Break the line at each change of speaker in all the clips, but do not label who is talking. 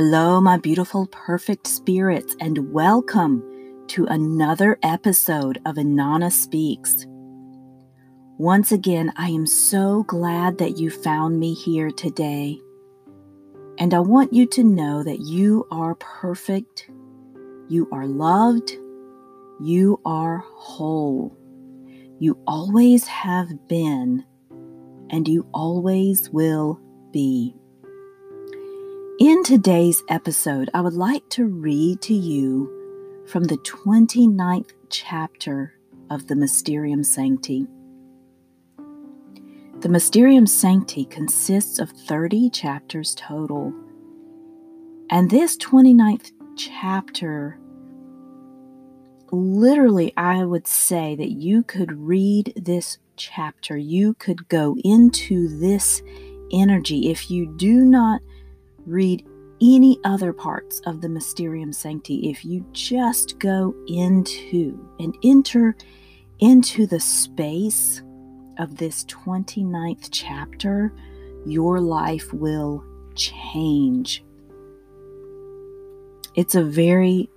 Hello, my beautiful, perfect spirits, and welcome to another episode of Inanna Speaks. Once again, I am so glad that you found me here today. And I want you to know that you are perfect, you are loved, you are whole. You always have been, and you always will be. In today's episode, I would like to read to you from the 29th chapter of the Mysterium Sancti. The Mysterium Sancti consists of 30 chapters total, and this 29th chapter literally, I would say that you could read this chapter, you could go into this energy if you do not read any other parts of the Mysterium Sancti, if you just go into and enter into the space of this 29th chapter, your life will change. It's a very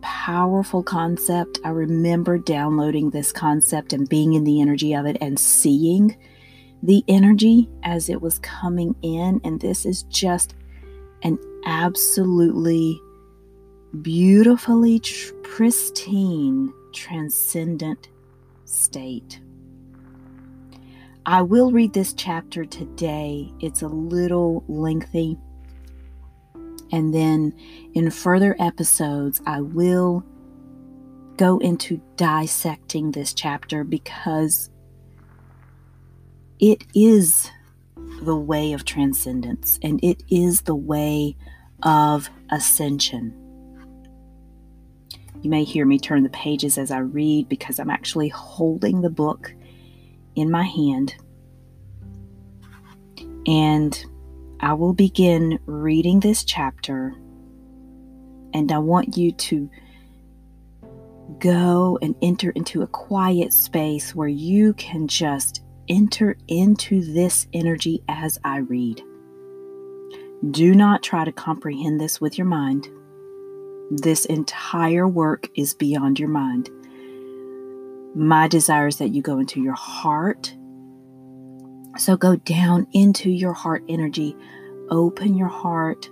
powerful concept. I remember downloading this concept and being in the energy of it and seeing the energy as it was coming in. And this is just an absolutely beautifully tr- pristine, transcendent state. I will read this chapter today. It's a little lengthy. And then in further episodes, I will go into dissecting this chapter because it is the way of transcendence and it is the way of ascension. You may hear me turn the pages as I read because I'm actually holding the book in my hand. And I will begin reading this chapter. And I want you to go and enter into a quiet space where you can just enter into this energy as I read. Do not try to comprehend this with your mind. This entire work is beyond your mind. My desire is that you go into your heart. So go down into your heart energy, open your heart,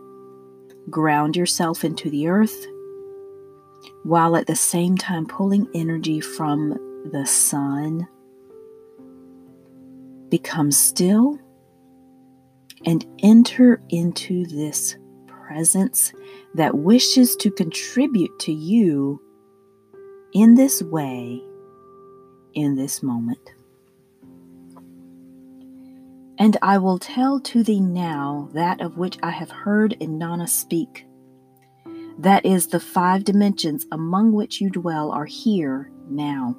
ground yourself into the earth, while at the same time pulling energy from the sun become still and enter into this presence that wishes to contribute to you in this way, in this moment. And I will tell to thee now that of which I have heard Inanna speak. That is, the five dimensions among which you dwell are here now.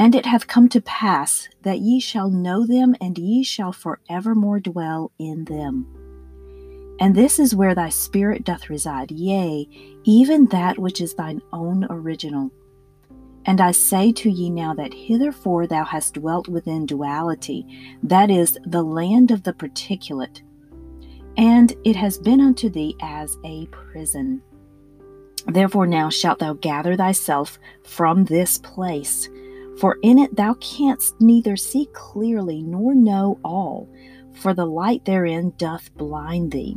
And it hath come to pass that ye shall know them, and ye shall forevermore dwell in them. And this is where thy spirit doth reside, yea, even that which is thine own original. And I say to ye now that hitherfore thou hast dwelt within duality, that is, the land of the particulate, and it has been unto thee as a prison. Therefore now shalt thou gather thyself from this place for in it thou canst neither see clearly nor know all, for the light therein doth blind thee.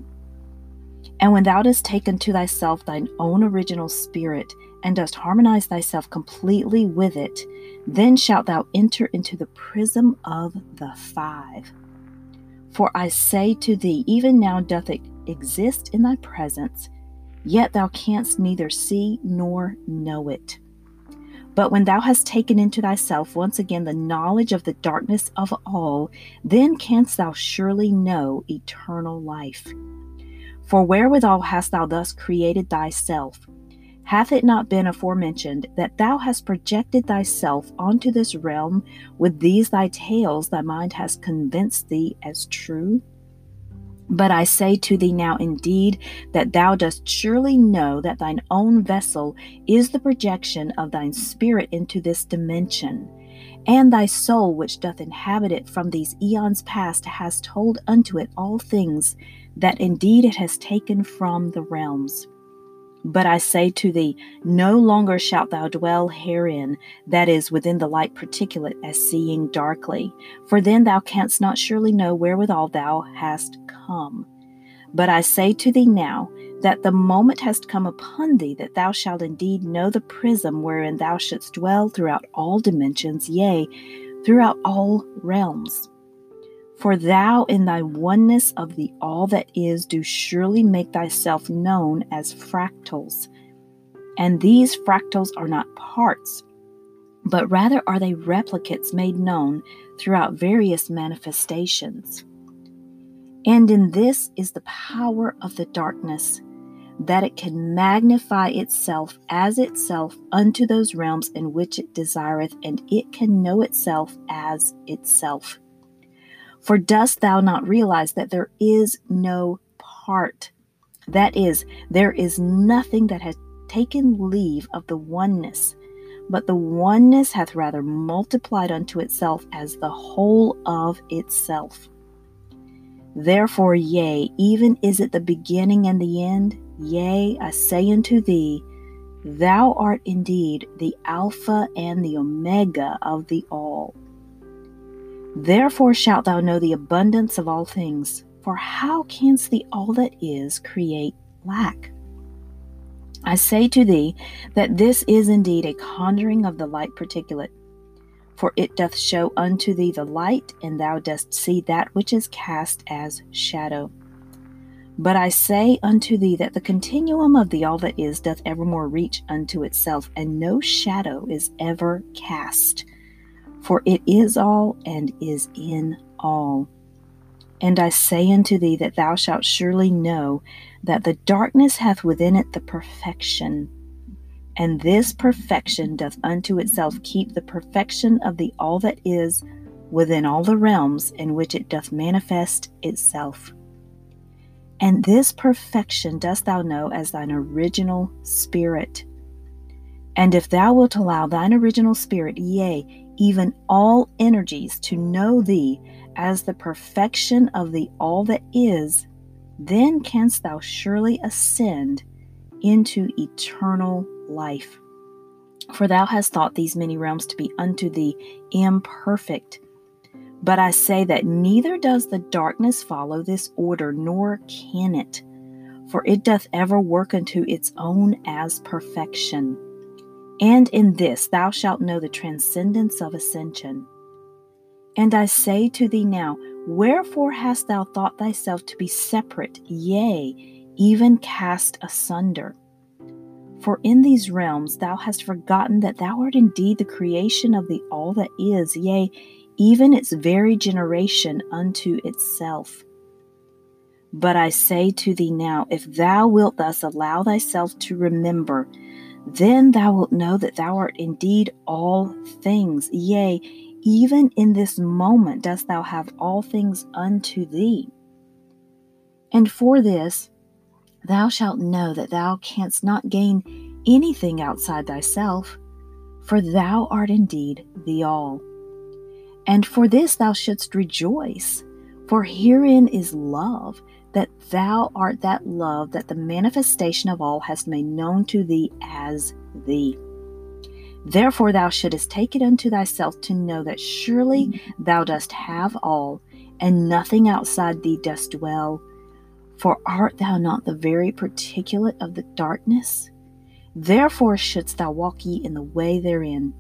And when thou dost take unto thyself thine own original spirit, and dost harmonize thyself completely with it, then shalt thou enter into the prism of the five. For I say to thee, even now doth it exist in thy presence, yet thou canst neither see nor know it. But when thou hast taken into thyself once again the knowledge of the darkness of all, then canst thou surely know eternal life. For wherewithal hast thou thus created thyself? Hath it not been aforementioned that thou hast projected thyself onto this realm with these thy tales thy mind has convinced thee as true? But I say to thee now indeed that thou dost surely know that thine own vessel is the projection of thine spirit into this dimension, And thy soul, which doth inhabit it from these eons past, has told unto it all things that indeed it has taken from the realms. But I say to thee, no longer shalt thou dwell herein, that is, within the light particulate, as seeing darkly, for then thou canst not surely know wherewithal thou hast come. But I say to thee now, that the moment has come upon thee that thou shalt indeed know the prism wherein thou shouldst dwell throughout all dimensions, yea, throughout all realms. For thou in thy oneness of the all that is do surely make thyself known as fractals. And these fractals are not parts, but rather are they replicates made known throughout various manifestations. And in this is the power of the darkness, that it can magnify itself as itself unto those realms in which it desireth, and it can know itself as itself. For dost thou not realize that there is no part? That is, there is nothing that hath taken leave of the oneness, but the oneness hath rather multiplied unto itself as the whole of itself. Therefore, yea, even is it the beginning and the end? Yea, I say unto thee, Thou art indeed the Alpha and the Omega of the all. Therefore shalt thou know the abundance of all things, for how canst the all that is create lack? I say to thee that this is indeed a conjuring of the light particulate, for it doth show unto thee the light, and thou dost see that which is cast as shadow. But I say unto thee that the continuum of the all that is doth evermore reach unto itself, and no shadow is ever cast for it is all and is in all. And I say unto thee that thou shalt surely know that the darkness hath within it the perfection, and this perfection doth unto itself keep the perfection of the all that is within all the realms in which it doth manifest itself. And this perfection dost thou know as thine original spirit. And if thou wilt allow thine original spirit, yea, even all energies to know thee as the perfection of the all that is, then canst thou surely ascend into eternal life. For thou hast thought these many realms to be unto thee imperfect. But I say that neither does the darkness follow this order, nor can it, for it doth ever work unto its own as perfection. And in this thou shalt know the transcendence of ascension. And I say to thee now, wherefore hast thou thought thyself to be separate, yea, even cast asunder? For in these realms thou hast forgotten that thou art indeed the creation of the all that is, yea, even its very generation unto itself. But I say to thee now, if thou wilt thus allow thyself to remember then thou wilt know that thou art indeed all things. Yea, even in this moment dost thou have all things unto thee. And for this thou shalt know that thou canst not gain anything outside thyself, for thou art indeed the all. And for this thou shouldst rejoice, for herein is love that thou art that love that the manifestation of all has made known to thee as thee. Therefore, thou shouldest take it unto thyself to know that surely thou dost have all, and nothing outside thee dost dwell. For art thou not the very particulate of the darkness? Therefore shouldst thou walk ye in the way therein.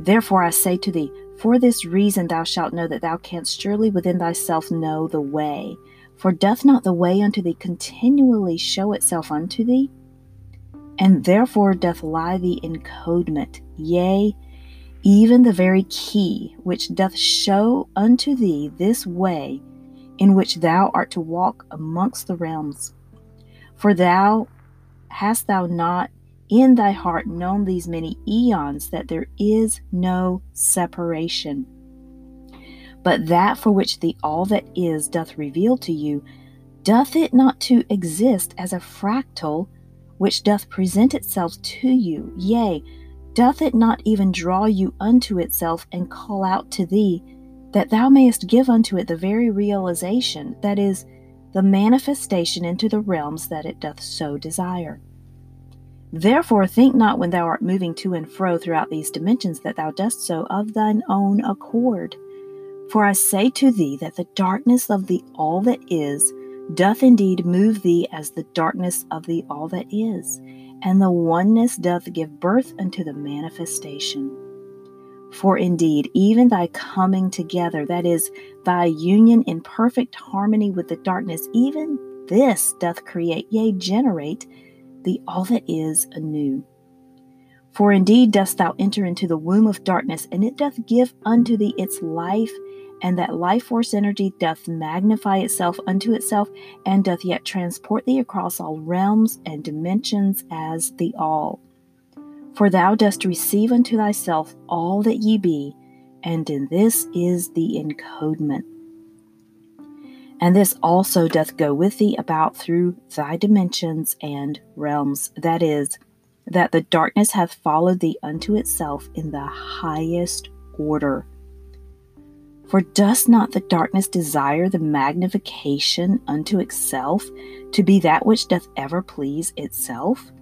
Therefore I say to thee, for this reason thou shalt know that thou canst surely within thyself know the way, for doth not the way unto thee continually show itself unto thee? And therefore doth lie the encodement, yea, even the very key which doth show unto thee this way in which thou art to walk amongst the realms. For thou hast thou not in thy heart known these many eons that there is no separation but that for which the all that is doth reveal to you, doth it not to exist as a fractal which doth present itself to you? Yea, Doth it not even draw you unto itself and call out to thee, that thou mayest give unto it the very realization, that is, the manifestation into the realms that it doth so desire? Therefore, think not when thou art moving to and fro throughout these dimensions that thou dost so of thine own accord. For I say to thee that the darkness of the all that is doth indeed move thee as the darkness of the all that is, and the oneness doth give birth unto the manifestation. For indeed, even thy coming together, that is, thy union in perfect harmony with the darkness, even this doth create, yea, generate the all that is anew. For indeed dost thou enter into the womb of darkness, and it doth give unto thee its life, and that life force energy doth magnify itself unto itself, and doth yet transport thee across all realms and dimensions as the all. For thou dost receive unto thyself all that ye be, and in this is the encodement. And this also doth go with thee about through thy dimensions and realms. That is, that the darkness hath followed thee unto itself in the highest order. For does not the darkness desire the magnification unto itself to be that which doth ever please itself?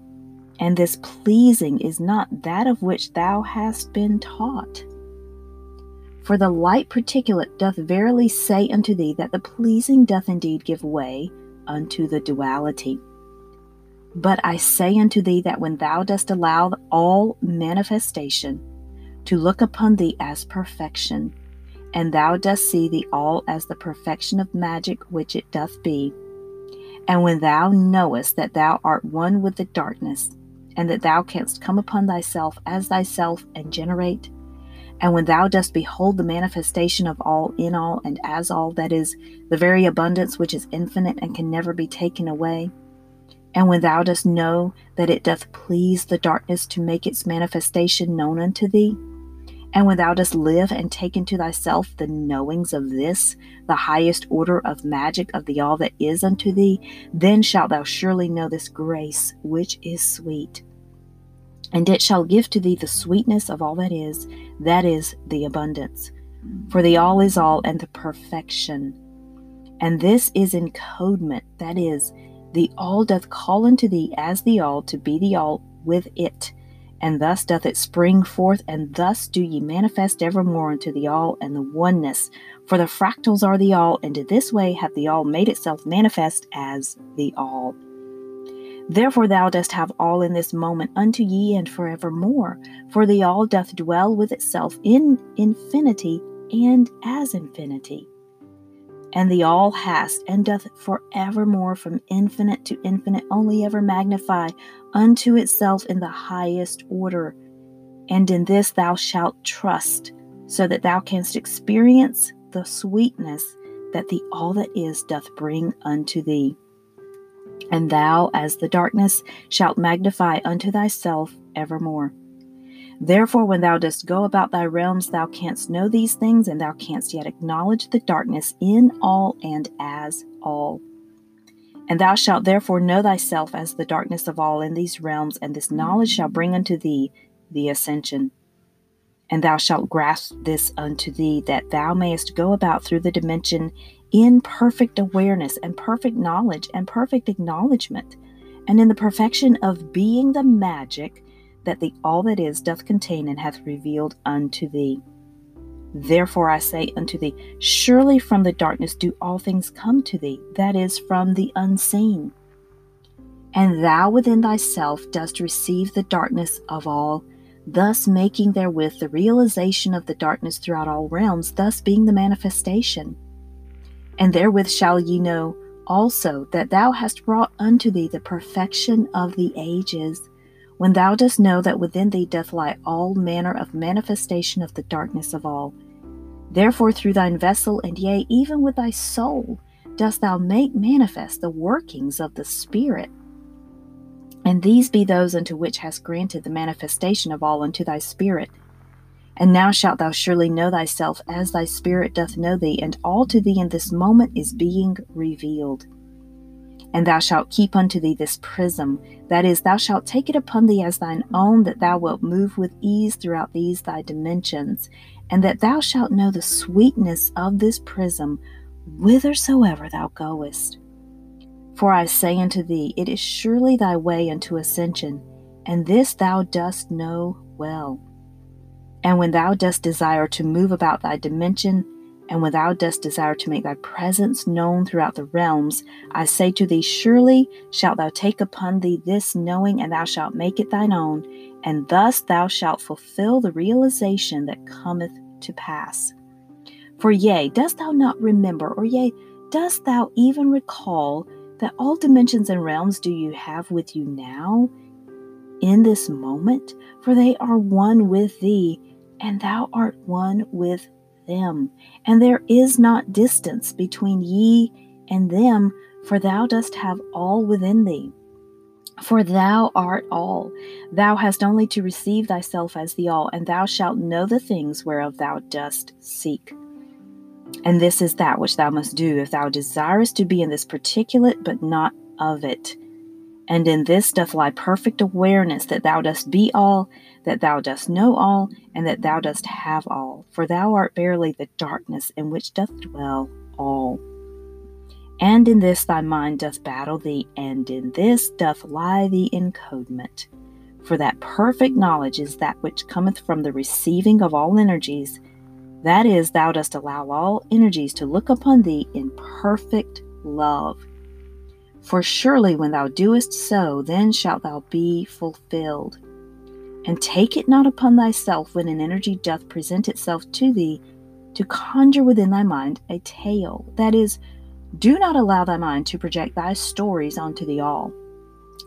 And this pleasing is not that of which thou hast been taught. For the light particulate doth verily say unto thee that the pleasing doth indeed give way unto the duality. But I say unto thee that when thou dost allow all manifestation to look upon thee as perfection, and thou dost see the all as the perfection of magic which it doth be, and when thou knowest that thou art one with the darkness, and that thou canst come upon thyself as thyself and generate, and when thou dost behold the manifestation of all in all and as all, that is, the very abundance which is infinite and can never be taken away, and when thou dost know that it doth please the darkness to make its manifestation known unto thee, and when thou dost live and take into thyself the knowings of this, the highest order of magic of the all that is unto thee, then shalt thou surely know this grace which is sweet and it shall give to thee the sweetness of all that is, that is, the abundance. For the all is all, and the perfection. And this is encodement, that is, the all doth call unto thee as the all to be the all with it. And thus doth it spring forth, and thus do ye manifest evermore unto the all and the oneness. For the fractals are the all, and in this way hath the all made itself manifest as the all. Therefore thou dost have all in this moment unto ye and forevermore, for the all doth dwell with itself in infinity and as infinity. And the all hast and doth forevermore from infinite to infinite only ever magnify unto itself in the highest order. And in this thou shalt trust, so that thou canst experience the sweetness that the all that is doth bring unto thee and thou, as the darkness, shalt magnify unto thyself evermore. Therefore, when thou dost go about thy realms, thou canst know these things, and thou canst yet acknowledge the darkness in all and as all. And thou shalt therefore know thyself as the darkness of all in these realms, and this knowledge shall bring unto thee the ascension. And thou shalt grasp this unto thee, that thou mayest go about through the dimension in perfect awareness and perfect knowledge and perfect acknowledgement, and in the perfection of being the magic that the all that is doth contain and hath revealed unto thee. Therefore I say unto thee, Surely from the darkness do all things come to thee, that is, from the unseen. And thou within thyself dost receive the darkness of all, thus making therewith the realization of the darkness throughout all realms, thus being the manifestation. And therewith shall ye know also that thou hast brought unto thee the perfection of the ages, when thou dost know that within thee doth lie all manner of manifestation of the darkness of all. Therefore, through thine vessel, and yea, even with thy soul, dost thou make manifest the workings of the Spirit. And these be those unto which hast granted the manifestation of all unto thy Spirit and now shalt thou surely know thyself as thy spirit doth know thee, and all to thee in this moment is being revealed. And thou shalt keep unto thee this prism, that is, thou shalt take it upon thee as thine own, that thou wilt move with ease throughout these thy dimensions, and that thou shalt know the sweetness of this prism whithersoever thou goest. For I say unto thee, it is surely thy way unto ascension, and this thou dost know well. And when thou dost desire to move about thy dimension, and when thou dost desire to make thy presence known throughout the realms, I say to thee, Surely shalt thou take upon thee this knowing, and thou shalt make it thine own, and thus thou shalt fulfill the realization that cometh to pass. For yea, dost thou not remember, or yea, dost thou even recall that all dimensions and realms do you have with you now, in this moment? For they are one with thee, and thou art one with them, and there is not distance between ye and them, for thou dost have all within thee. For thou art all. Thou hast only to receive thyself as the all, and thou shalt know the things whereof thou dost seek. And this is that which thou must do if thou desirest to be in this particulate, but not of it. And in this doth lie perfect awareness that thou dost be all, that thou dost know all, and that thou dost have all. For thou art verily the darkness in which doth dwell all. And in this thy mind doth battle thee, and in this doth lie the encodement. For that perfect knowledge is that which cometh from the receiving of all energies. That is, thou dost allow all energies to look upon thee in perfect love for surely when thou doest so, then shalt thou be fulfilled. And take it not upon thyself when an energy doth present itself to thee to conjure within thy mind a tale. That is, do not allow thy mind to project thy stories onto the all.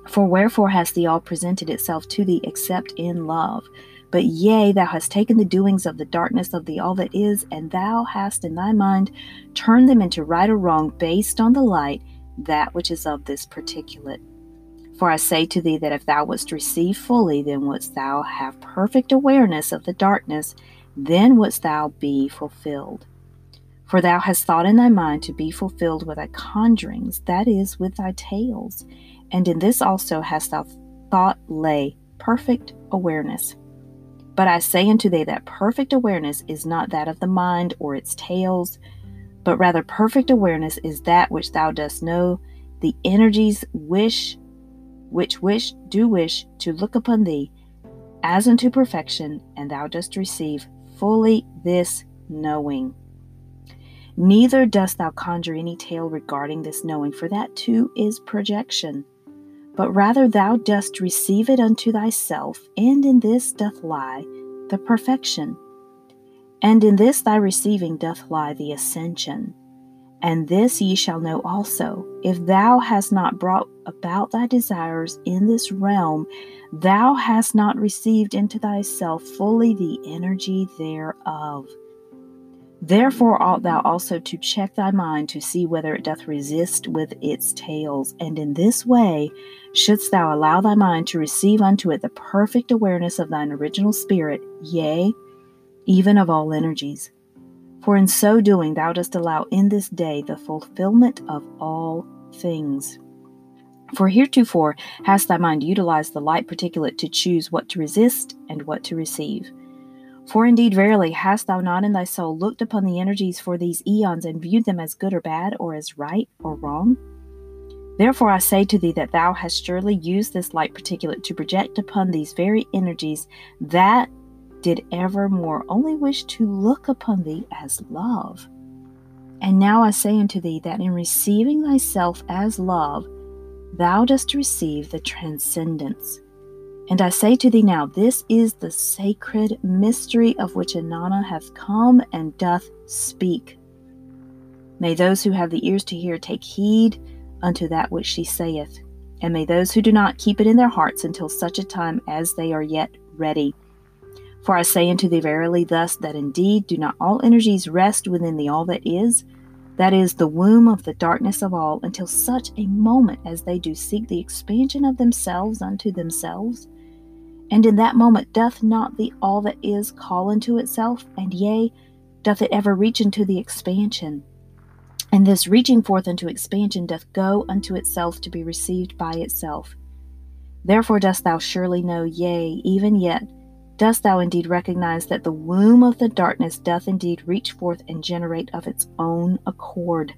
For wherefore has the all presented itself to thee except in love? But yea, thou hast taken the doings of the darkness of the all that is, and thou hast in thy mind turned them into right or wrong based on the light that which is of this particulate. For I say to thee that if thou wouldst receive fully, then wouldst thou have perfect awareness of the darkness, then wouldst thou be fulfilled. For thou hast thought in thy mind to be fulfilled with thy conjurings, that is, with thy tales. And in this also hast thou thought lay perfect awareness. But I say unto thee that perfect awareness is not that of the mind or its tales, but rather perfect awareness is that which thou dost know, the energies wish, which wish, do wish to look upon thee as unto perfection, and thou dost receive fully this knowing. Neither dost thou conjure any tale regarding this knowing, for that too is projection. But rather thou dost receive it unto thyself, and in this doth lie the perfection. And in this thy receiving doth lie the ascension. And this ye shall know also if thou hast not brought about thy desires in this realm, thou hast not received into thyself fully the energy thereof. Therefore ought thou also to check thy mind to see whether it doth resist with its tales, and in this way shouldst thou allow thy mind to receive unto it the perfect awareness of thine original spirit, yea, even of all energies. For in so doing, thou dost allow in this day the fulfillment of all things. For heretofore hast thy mind utilized the light particulate to choose what to resist and what to receive. For indeed, verily, hast thou not in thy soul looked upon the energies for these eons and viewed them as good or bad, or as right or wrong? Therefore I say to thee that thou hast surely used this light particulate to project upon these very energies that did evermore only wish to look upon thee as love. And now I say unto thee that in receiving thyself as love, thou dost receive the transcendence. And I say to thee now, this is the sacred mystery of which Inanna hath come and doth speak. May those who have the ears to hear take heed unto that which she saith, and may those who do not keep it in their hearts until such a time as they are yet ready. For I say unto thee verily thus that indeed do not all energies rest within the all that is, that is, the womb of the darkness of all, until such a moment as they do seek the expansion of themselves unto themselves? And in that moment doth not the all that is call unto itself, and yea, doth it ever reach into the expansion? And this reaching forth unto expansion doth go unto itself to be received by itself. Therefore dost thou surely know, yea, even yet dost thou indeed recognize that the womb of the darkness doth indeed reach forth and generate of its own accord.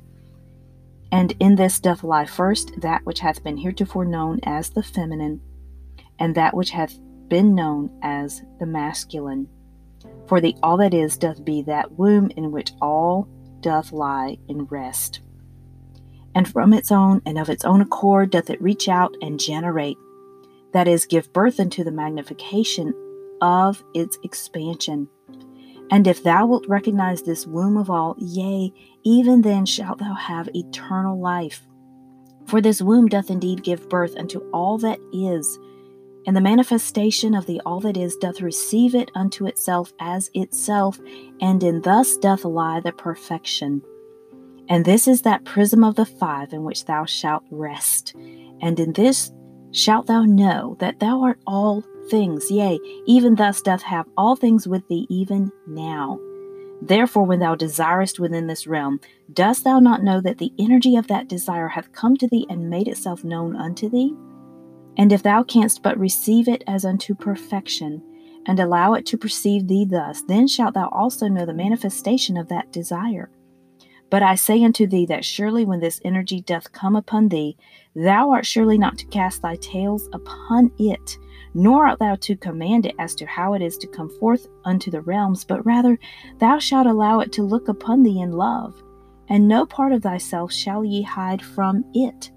And in this doth lie first that which hath been heretofore known as the feminine, and that which hath been known as the masculine. For the all that is doth be that womb in which all doth lie in rest. And from its own and of its own accord doth it reach out and generate, that is, give birth unto the magnification of its expansion. And if thou wilt recognize this womb of all, yea, even then shalt thou have eternal life. For this womb doth indeed give birth unto all that is, and the manifestation of the all that is doth receive it unto itself as itself, and in thus doth lie the perfection. And this is that prism of the five in which thou shalt rest, and in this shalt thou know that thou art all things, yea, even thus doth have all things with thee even now. Therefore, when thou desirest within this realm, dost thou not know that the energy of that desire hath come to thee and made itself known unto thee? And if thou canst but receive it as unto perfection, and allow it to perceive thee thus, then shalt thou also know the manifestation of that desire. But I say unto thee that surely when this energy doth come upon thee, thou art surely not to cast thy tales upon it, nor art thou to command it as to how it is to come forth unto the realms, but rather thou shalt allow it to look upon thee in love, and no part of thyself shall ye hide from it.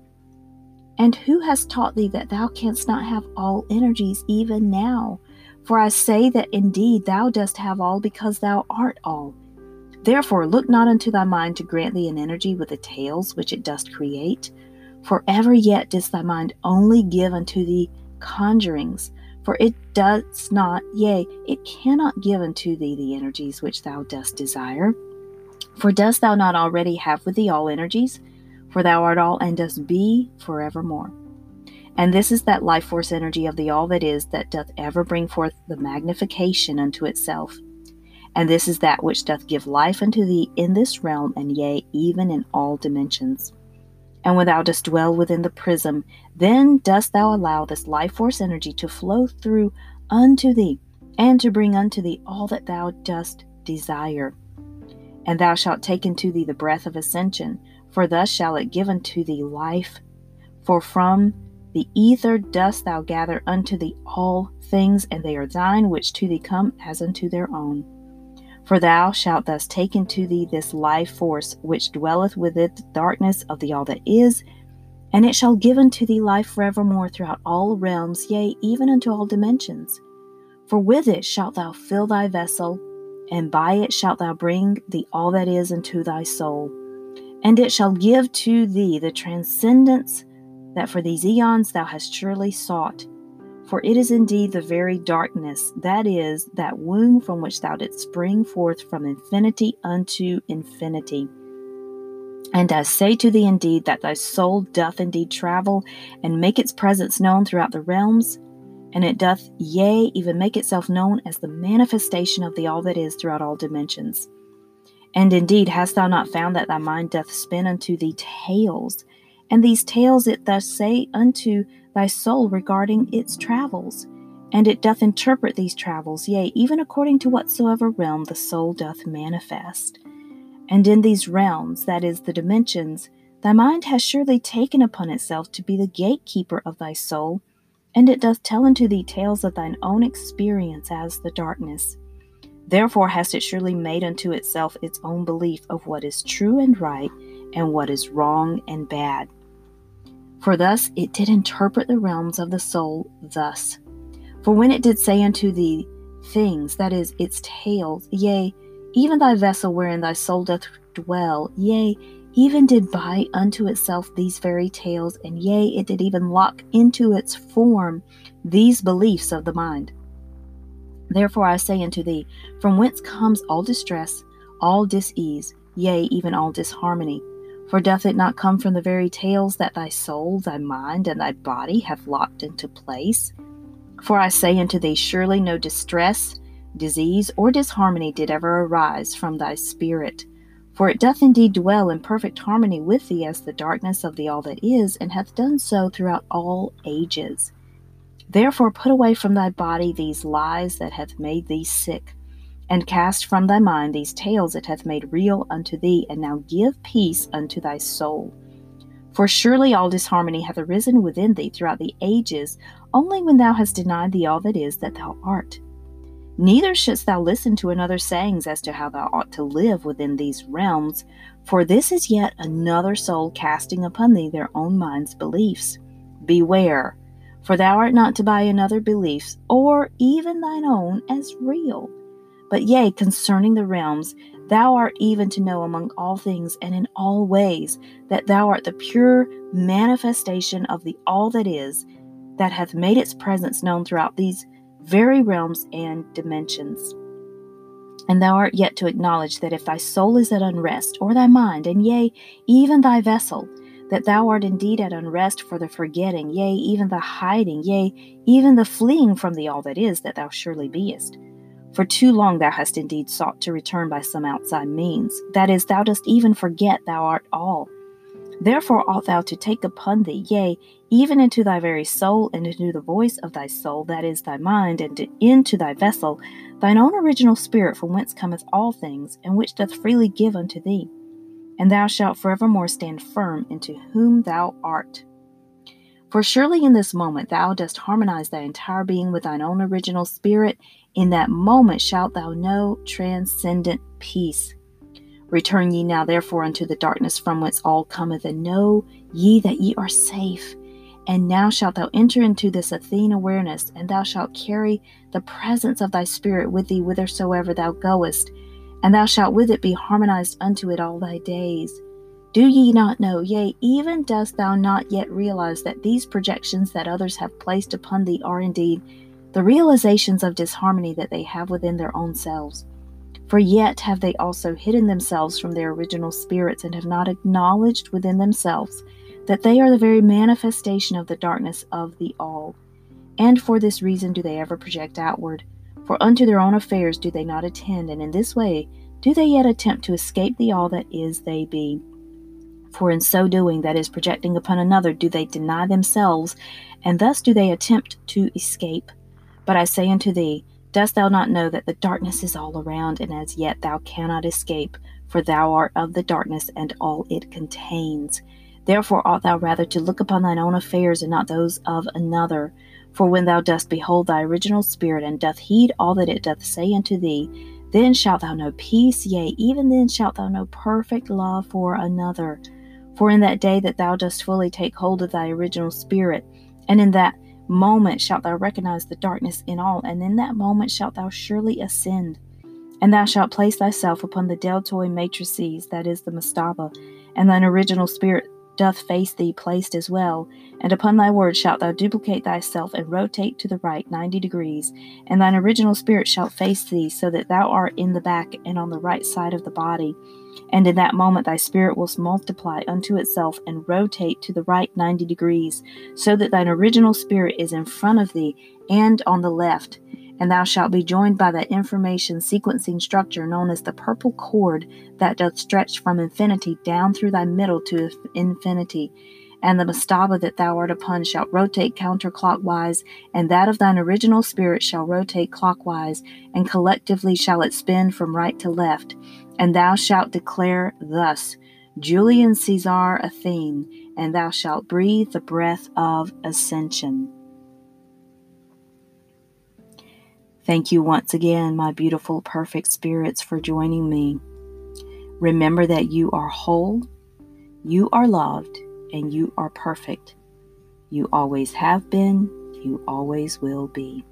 And who has taught thee that thou canst not have all energies even now? For I say that indeed thou dost have all because thou art all. Therefore, look not unto thy mind to grant thee an energy with the tales which it dost create. For ever yet does thy mind only give unto thee conjurings, for it does not, yea, it cannot give unto thee the energies which thou dost desire. For dost thou not already have with thee all energies? for thou art all and dost be forevermore. And this is that life force energy of the all that is that doth ever bring forth the magnification unto itself. And this is that which doth give life unto thee in this realm, and yea, even in all dimensions. And when thou dost dwell within the prism, then dost thou allow this life force energy to flow through unto thee, and to bring unto thee all that thou dost desire. And thou shalt take unto thee the breath of ascension, for thus shall it give unto thee life. For from the ether dost thou gather unto thee all things, and they are thine which to thee come as unto their own. For thou shalt thus take into thee this life force which dwelleth within the darkness of the all that is, and it shall give unto thee life forevermore throughout all realms, yea, even unto all dimensions. For with it shalt thou fill thy vessel, and by it shalt thou bring the all that is into thy soul and it shall give to thee the transcendence that for these eons thou hast surely sought. For it is indeed the very darkness, that is, that womb from which thou didst spring forth from infinity unto infinity. And I say to thee indeed that thy soul doth indeed travel and make its presence known throughout the realms, and it doth, yea, even make itself known as the manifestation of the all that is throughout all dimensions. And indeed, hast thou not found that thy mind doth spin unto thee tales? And these tales it thus say unto thy soul regarding its travels. And it doth interpret these travels, yea, even according to whatsoever realm the soul doth manifest. And in these realms, that is, the dimensions, thy mind has surely taken upon itself to be the gatekeeper of thy soul, and it doth tell unto thee tales of thine own experience as the darkness. Therefore hast it surely made unto itself its own belief of what is true and right, and what is wrong and bad. For thus it did interpret the realms of the soul thus. For when it did say unto thee things, that is, its tales, yea, even thy vessel wherein thy soul doth dwell, yea, even did buy unto itself these very tales, and yea, it did even lock into its form these beliefs of the mind. Therefore I say unto thee, from whence comes all distress, all disease, yea, even all disharmony? For doth it not come from the very tales that thy soul, thy mind, and thy body have locked into place? For I say unto thee, surely no distress, disease, or disharmony did ever arise from thy spirit. For it doth indeed dwell in perfect harmony with thee as the darkness of the all that is, and hath done so throughout all ages. Therefore put away from thy body these lies that hath made thee sick, and cast from thy mind these tales it hath made real unto thee, and now give peace unto thy soul. For surely all disharmony hath arisen within thee throughout the ages, only when thou hast denied thee all that is that thou art. Neither shouldst thou listen to another's sayings as to how thou ought to live within these realms, for this is yet another soul casting upon thee their own mind's beliefs. Beware, for thou art not to buy another beliefs, or even thine own, as real. But yea, concerning the realms, thou art even to know among all things and in all ways that thou art the pure manifestation of the all that is, that hath made its presence known throughout these very realms and dimensions. And thou art yet to acknowledge that if thy soul is at unrest, or thy mind, and yea, even thy vessel, that thou art indeed at unrest for the forgetting, yea, even the hiding, yea, even the fleeing from the all that is, that thou surely beest. For too long thou hast indeed sought to return by some outside means. That is, thou dost even forget thou art all, Therefore ought thou to take upon thee, yea, even into thy very soul, and into the voice of thy soul, that is thy mind, and into thy vessel, thine own original spirit, from whence cometh all things, and which doth freely give unto thee. And thou shalt forevermore stand firm into whom thou art. For surely in this moment thou dost harmonize thy entire being with thine own original spirit. In that moment shalt thou know transcendent peace. Return ye now therefore unto the darkness from whence all cometh, and know ye that ye are safe. And now shalt thou enter into this Athene awareness, and thou shalt carry the presence of thy spirit with thee whithersoever thou goest, and thou shalt with it be harmonized unto it all thy days. Do ye not know, yea, even dost thou not yet realize that these projections that others have placed upon thee are indeed the realizations of disharmony that they have within their own selves? For yet have they also hidden themselves from their original spirits, and have not acknowledged within themselves that they are the very manifestation of the darkness of the All. And for this reason do they ever project outward. For unto their own affairs do they not attend, and in this way do they yet attempt to escape the all that is they be. For in so doing, that is, projecting upon another, do they deny themselves, and thus do they attempt to escape. But I say unto thee, Dost thou not know that the darkness is all around, and as yet thou cannot escape? For thou art of the darkness and all it contains. Therefore ought thou rather to look upon thine own affairs and not those of another. For when thou dost behold thy original spirit, and doth heed all that it doth say unto thee, then shalt thou know peace, yea, even then shalt thou know perfect love for another. For in that day that thou dost fully take hold of thy original spirit, and in that moment shalt thou recognize the darkness in all, and in that moment shalt thou surely ascend. And thou shalt place thyself upon the deltoid matrices, that is the mastaba, and thine original spirit doth face thee placed as well. And upon thy word shalt thou duplicate thyself and rotate to the right ninety degrees, and thine original spirit shall face thee, so that thou art in the back and on the right side of the body. And in that moment thy spirit will multiply unto itself and rotate to the right ninety degrees, so that thine original spirit is in front of thee and on the left. And thou shalt be joined by that information sequencing structure known as the purple cord that doth stretch from infinity down through thy middle to infinity and the mastaba that thou art upon shall rotate counterclockwise, and that of thine original spirit shall rotate clockwise, and collectively shall it spin from right to left. And thou shalt declare thus Julian Caesar Athene, and thou shalt breathe the breath of ascension. Thank you once again, my beautiful, perfect spirits, for joining me. Remember that you are whole, you are loved, and you are perfect. You always have been, you always will be.